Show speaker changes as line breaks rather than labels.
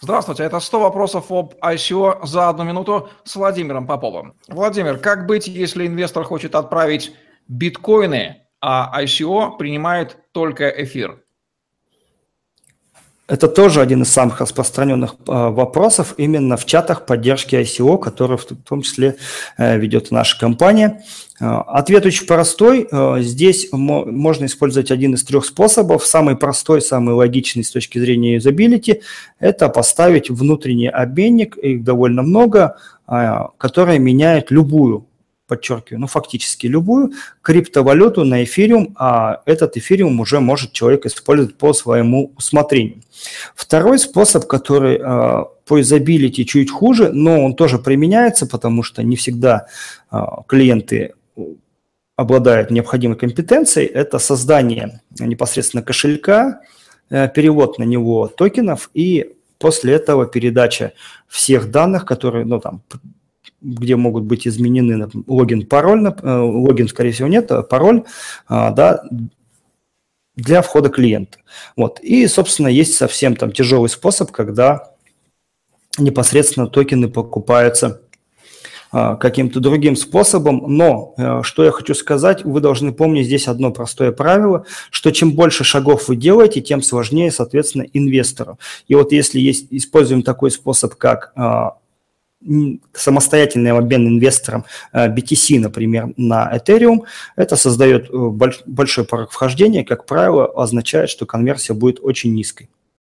Здравствуйте, это 100 вопросов об ICO за одну минуту с Владимиром Поповым. Владимир, как быть, если инвестор хочет отправить биткоины, а ICO принимает только эфир?
Это тоже один из самых распространенных а, вопросов именно в чатах поддержки ICO, которые в том числе э, ведет наша компания. А, ответ очень простой. А, здесь можно использовать один из трех способов. Самый простой, самый логичный с точки зрения юзабилити – это поставить внутренний обменник, их довольно много, который меняет любую подчеркиваю, ну фактически любую криптовалюту на эфириум, а этот эфириум уже может человек использовать по своему усмотрению. Второй способ, который э, по изобилити чуть хуже, но он тоже применяется, потому что не всегда э, клиенты обладают необходимой компетенцией, это создание непосредственно кошелька, э, перевод на него токенов и после этого передача всех данных, которые, ну, там, где могут быть изменены логин, пароль, э, логин, скорее всего, нет, а пароль, а, да, для входа клиента. Вот. И, собственно, есть совсем там тяжелый способ, когда непосредственно токены покупаются а, каким-то другим способом. Но э, что я хочу сказать, вы должны помнить здесь одно простое правило, что чем больше шагов вы делаете, тем сложнее, соответственно, инвестору. И вот если есть, используем такой способ, как самостоятельный обмен инвестором э, BTC, например, на Ethereum, это создает э, большой порог вхождения, как правило, означает, что конверсия будет очень низкой.